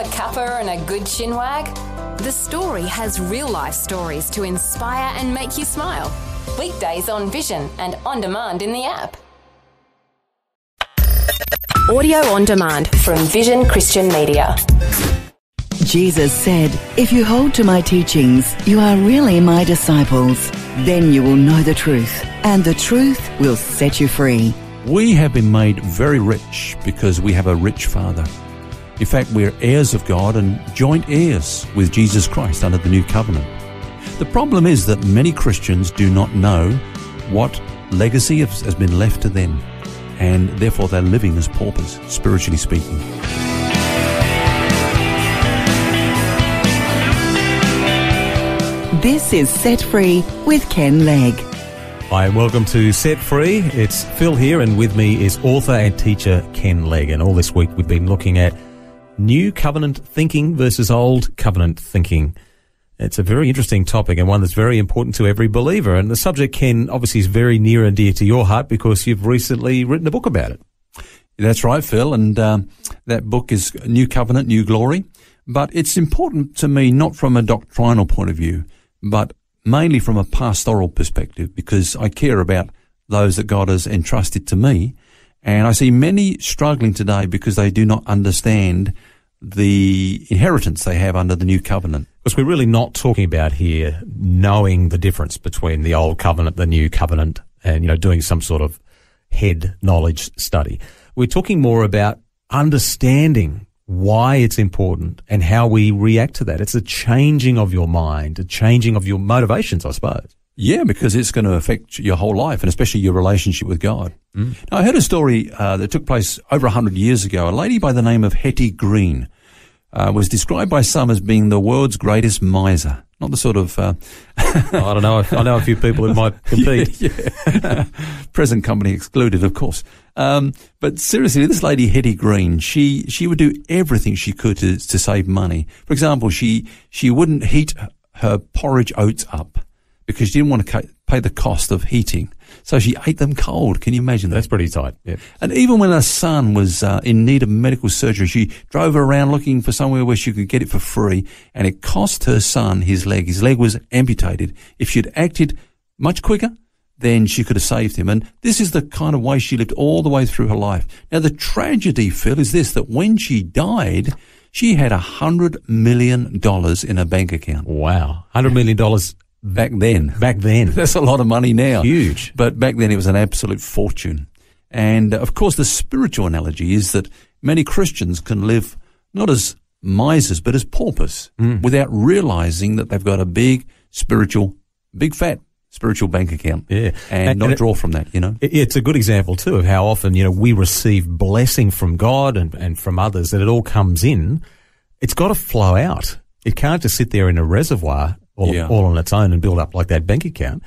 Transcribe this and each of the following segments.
a cuppa and a good chinwag? The story has real life stories to inspire and make you smile. Weekdays on Vision and on demand in the app. Audio on demand from Vision Christian Media. Jesus said, If you hold to my teachings, you are really my disciples. Then you will know the truth, and the truth will set you free. We have been made very rich because we have a rich Father. In fact, we're heirs of God and joint heirs with Jesus Christ under the new covenant. The problem is that many Christians do not know what legacy has been left to them, and therefore they're living as paupers, spiritually speaking. This is Set Free with Ken Legg. Hi, and welcome to Set Free. It's Phil here, and with me is author and teacher Ken Legg. And all this week we've been looking at new covenant thinking versus old covenant thinking. It's a very interesting topic and one that's very important to every believer. And the subject, Ken, obviously is very near and dear to your heart because you've recently written a book about it. That's right, Phil. And um, that book is New Covenant, New Glory. But it's important to me not from a doctrinal point of view, but mainly from a pastoral perspective because I care about those that God has entrusted to me. And I see many struggling today because they do not understand the inheritance they have under the new covenant. Because we're really not talking about here knowing the difference between the old covenant, the new covenant, and, you know, doing some sort of head knowledge study. We're talking more about understanding why it's important and how we react to that. It's a changing of your mind, a changing of your motivations, I suppose. Yeah, because it's going to affect your whole life and especially your relationship with God. Mm. Now, I heard a story uh, that took place over 100 years ago. A lady by the name of Hetty Green uh, was described by some as being the world's greatest miser. Not the sort of. Uh, I don't know. I know a few people who might compete. yeah, yeah. Present company excluded, of course. Um, but seriously, this lady Hetty Green, she she would do everything she could to to save money. For example, she she wouldn't heat her porridge oats up because she didn't want to pay the cost of heating. So she ate them cold. Can you imagine that? That's pretty tight. Yeah. And even when her son was uh, in need of medical surgery, she drove around looking for somewhere where she could get it for free. And it cost her son his leg. His leg was amputated. If she'd acted much quicker, then she could have saved him. And this is the kind of way she lived all the way through her life. Now, the tragedy, Phil, is this, that when she died, she had a hundred million dollars in her bank account. Wow. Hundred million dollars back then. Back then. That's a lot of money now. Huge. But back then it was an absolute fortune. And of course, the spiritual analogy is that many Christians can live not as misers, but as paupers mm. without realizing that they've got a big spiritual, big fat spiritual bank account. Yeah. And, and not and draw from that, you know. It's a good example too of how often, you know, we receive blessing from God and, and from others that it all comes in. It's got to flow out. It can't just sit there in a reservoir all, yeah. all on its own and build up like that bank account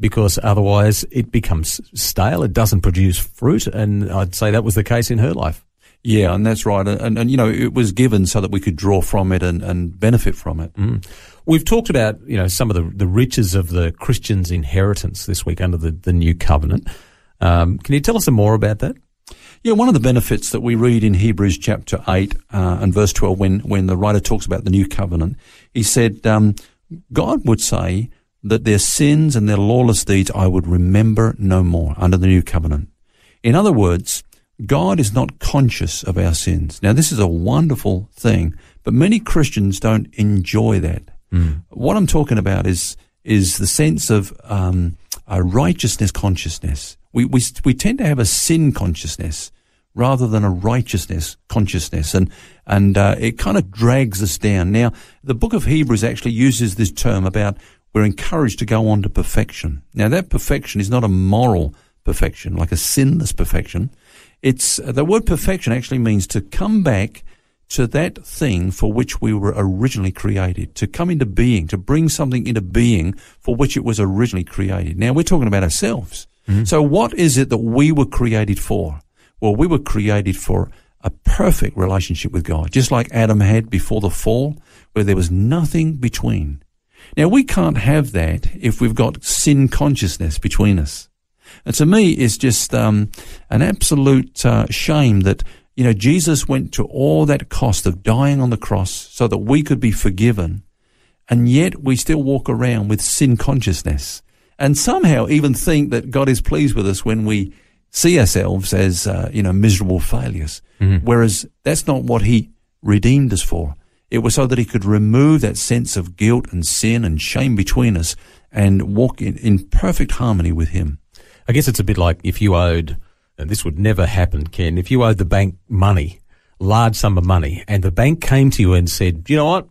because otherwise it becomes stale. It doesn't produce fruit. And I'd say that was the case in her life. Yeah, and that's right. And, and, you know, it was given so that we could draw from it and, and benefit from it. Mm. We've talked about, you know, some of the, the riches of the Christian's inheritance this week under the, the new covenant. Um, can you tell us some more about that? Yeah, one of the benefits that we read in Hebrews chapter 8 uh, and verse 12 when, when the writer talks about the new covenant, he said, um, God would say that their sins and their lawless deeds I would remember no more under the new covenant. In other words, God is not conscious of our sins. Now, this is a wonderful thing, but many Christians don't enjoy that. Mm. What I'm talking about is is the sense of um, a righteousness consciousness. We, we we tend to have a sin consciousness rather than a righteousness consciousness. And, and, uh, it kind of drags us down. Now, the book of Hebrews actually uses this term about we're encouraged to go on to perfection. Now, that perfection is not a moral perfection, like a sinless perfection. It's, uh, the word perfection actually means to come back to that thing for which we were originally created, to come into being, to bring something into being for which it was originally created. Now we're talking about ourselves. Mm-hmm. So what is it that we were created for? Well, we were created for a perfect relationship with God, just like Adam had before the fall, where there was nothing between. Now, we can't have that if we've got sin consciousness between us. And to me, it's just um, an absolute uh, shame that You know, Jesus went to all that cost of dying on the cross so that we could be forgiven. And yet we still walk around with sin consciousness and somehow even think that God is pleased with us when we see ourselves as, uh, you know, miserable failures. Mm-hmm. Whereas that's not what he redeemed us for. It was so that he could remove that sense of guilt and sin and shame between us and walk in, in perfect harmony with him. I guess it's a bit like if you owed, and this would never happen, Ken, if you owed the bank money, large sum of money, and the bank came to you and said, you know what?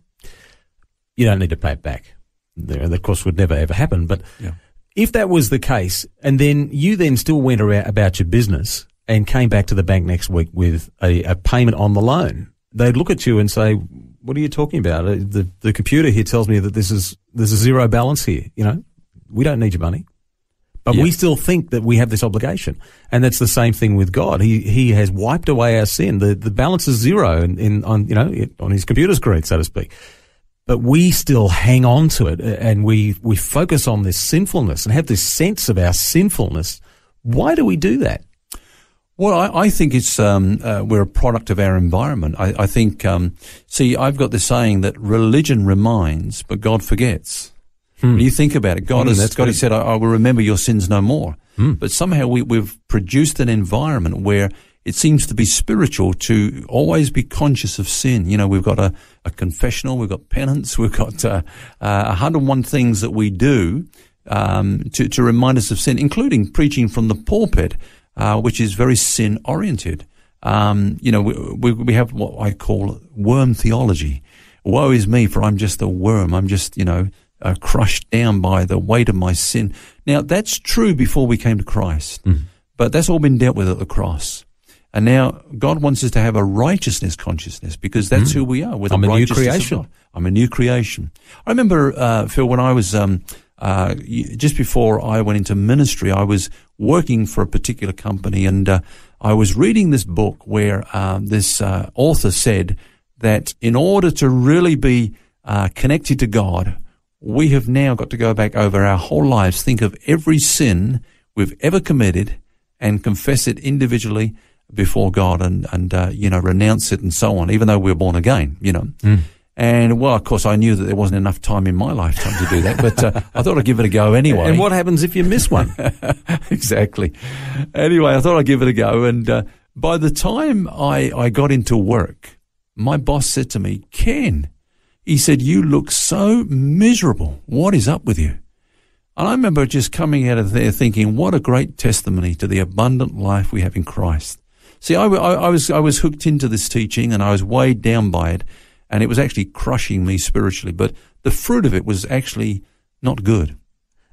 You don't need to pay it back. And of course would never ever happen. But yeah. If that was the case, and then you then still went around about your business and came back to the bank next week with a, a payment on the loan, they'd look at you and say, "What are you talking about? Uh, the the computer here tells me that this is there's a zero balance here. You know, we don't need your money." But we still think that we have this obligation. And that's the same thing with God. He, he has wiped away our sin. The, the balance is zero in, in on, you know, on his computer screen, so to speak. But we still hang on to it and we, we focus on this sinfulness and have this sense of our sinfulness. Why do we do that? Well, I, I think it's um, uh, we're a product of our environment. I, I think, um, see, I've got this saying that religion reminds, but God forgets. Hmm. When you think about it, God, hmm, has, God has said, I, I, will remember your sins no more. Hmm. But somehow we, we've produced an environment where it seems to be spiritual to always be conscious of sin. You know, we've got a, a confessional, we've got penance, we've got uh, uh, 101 things that we do um, to, to remind us of sin, including preaching from the pulpit uh, which is very sin oriented. Um, you know, we, we, we, have what I call worm theology. Woe is me, for I'm just a worm. I'm just, you know, uh, crushed down by the weight of my sin. Now, that's true before we came to Christ, mm. but that's all been dealt with at the cross. And now God wants us to have a righteousness consciousness because that's mm. who we are. With I'm a new creation. I'm a new creation. I remember, uh, Phil, when I was um, uh, just before I went into ministry, I was working for a particular company and uh, I was reading this book where uh, this uh, author said that in order to really be uh, connected to God, we have now got to go back over our whole lives, think of every sin we've ever committed and confess it individually before God and, and uh, you know, renounce it and so on, even though we're born again, you know. Mm. And well, of course, I knew that there wasn't enough time in my lifetime to do that, but uh, I thought I'd give it a go anyway. And what happens if you miss one? exactly. Anyway, I thought I'd give it a go. And uh, by the time I, I got into work, my boss said to me, Ken, he said, you look so miserable. What is up with you? And I remember just coming out of there thinking, what a great testimony to the abundant life we have in Christ. See, I, I, I was, I was hooked into this teaching and I was weighed down by it and it was actually crushing me spiritually. But the fruit of it was actually not good.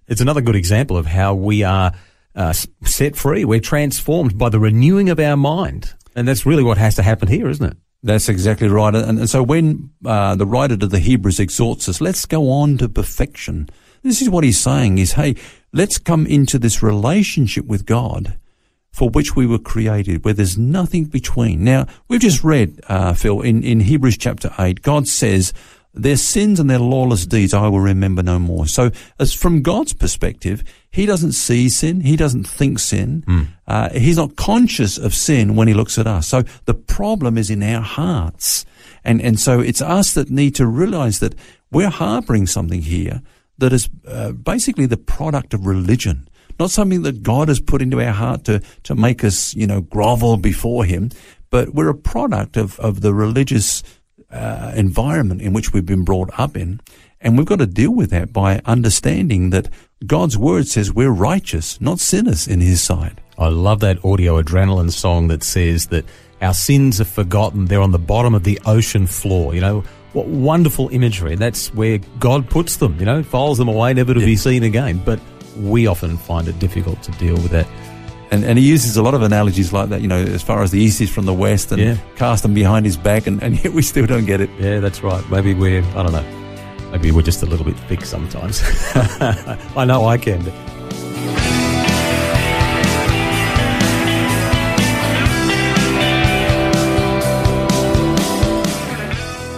It's another good example of how we are uh, set free. We're transformed by the renewing of our mind. And that's really what has to happen here, isn't it? That's exactly right. And, and so when uh, the writer to the Hebrews exhorts us, let's go on to perfection. This is what he's saying is, hey, let's come into this relationship with God for which we were created, where there's nothing between. Now, we've just read, uh, Phil, in, in Hebrews chapter 8, God says, their sins and their lawless deeds I will remember no more. So, as from God's perspective, He doesn't see sin. He doesn't think sin. Mm. Uh, he's not conscious of sin when He looks at us. So the problem is in our hearts. And, and so it's us that need to realize that we're harboring something here that is uh, basically the product of religion not something that God has put into our heart to, to make us, you know, grovel before Him, but we're a product of, of the religious uh, environment in which we've been brought up in. And we've got to deal with that by understanding that God's word says we're righteous, not sinners in His sight. I love that audio adrenaline song that says that our sins are forgotten. They're on the bottom of the ocean floor. You know, what wonderful imagery. That's where God puts them, you know, files them away, never to yeah. be seen again. But we often find it difficult to deal with that. And, and he uses a lot of analogies like that, you know, as far as the East is from the West and yeah. cast them behind his back, and, and yet we still don't get it. Yeah, that's right. Maybe we're, I don't know, maybe we're just a little bit thick sometimes. I know I can.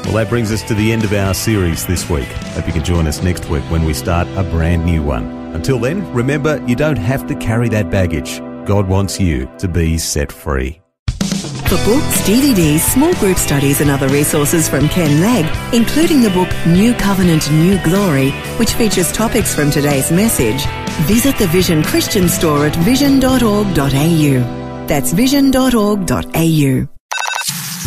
Well, that brings us to the end of our series this week. Hope you can join us next week when we start a brand new one. Until then, remember you don't have to carry that baggage. God wants you to be set free. For books, DVDs, small group studies and other resources from Ken Legg, including the book New Covenant, New Glory, which features topics from today's message, visit the Vision Christian store at vision.org.au. That's vision.org.au.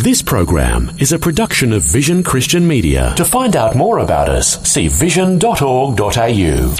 This program is a production of Vision Christian Media. To find out more about us, see vision.org.au.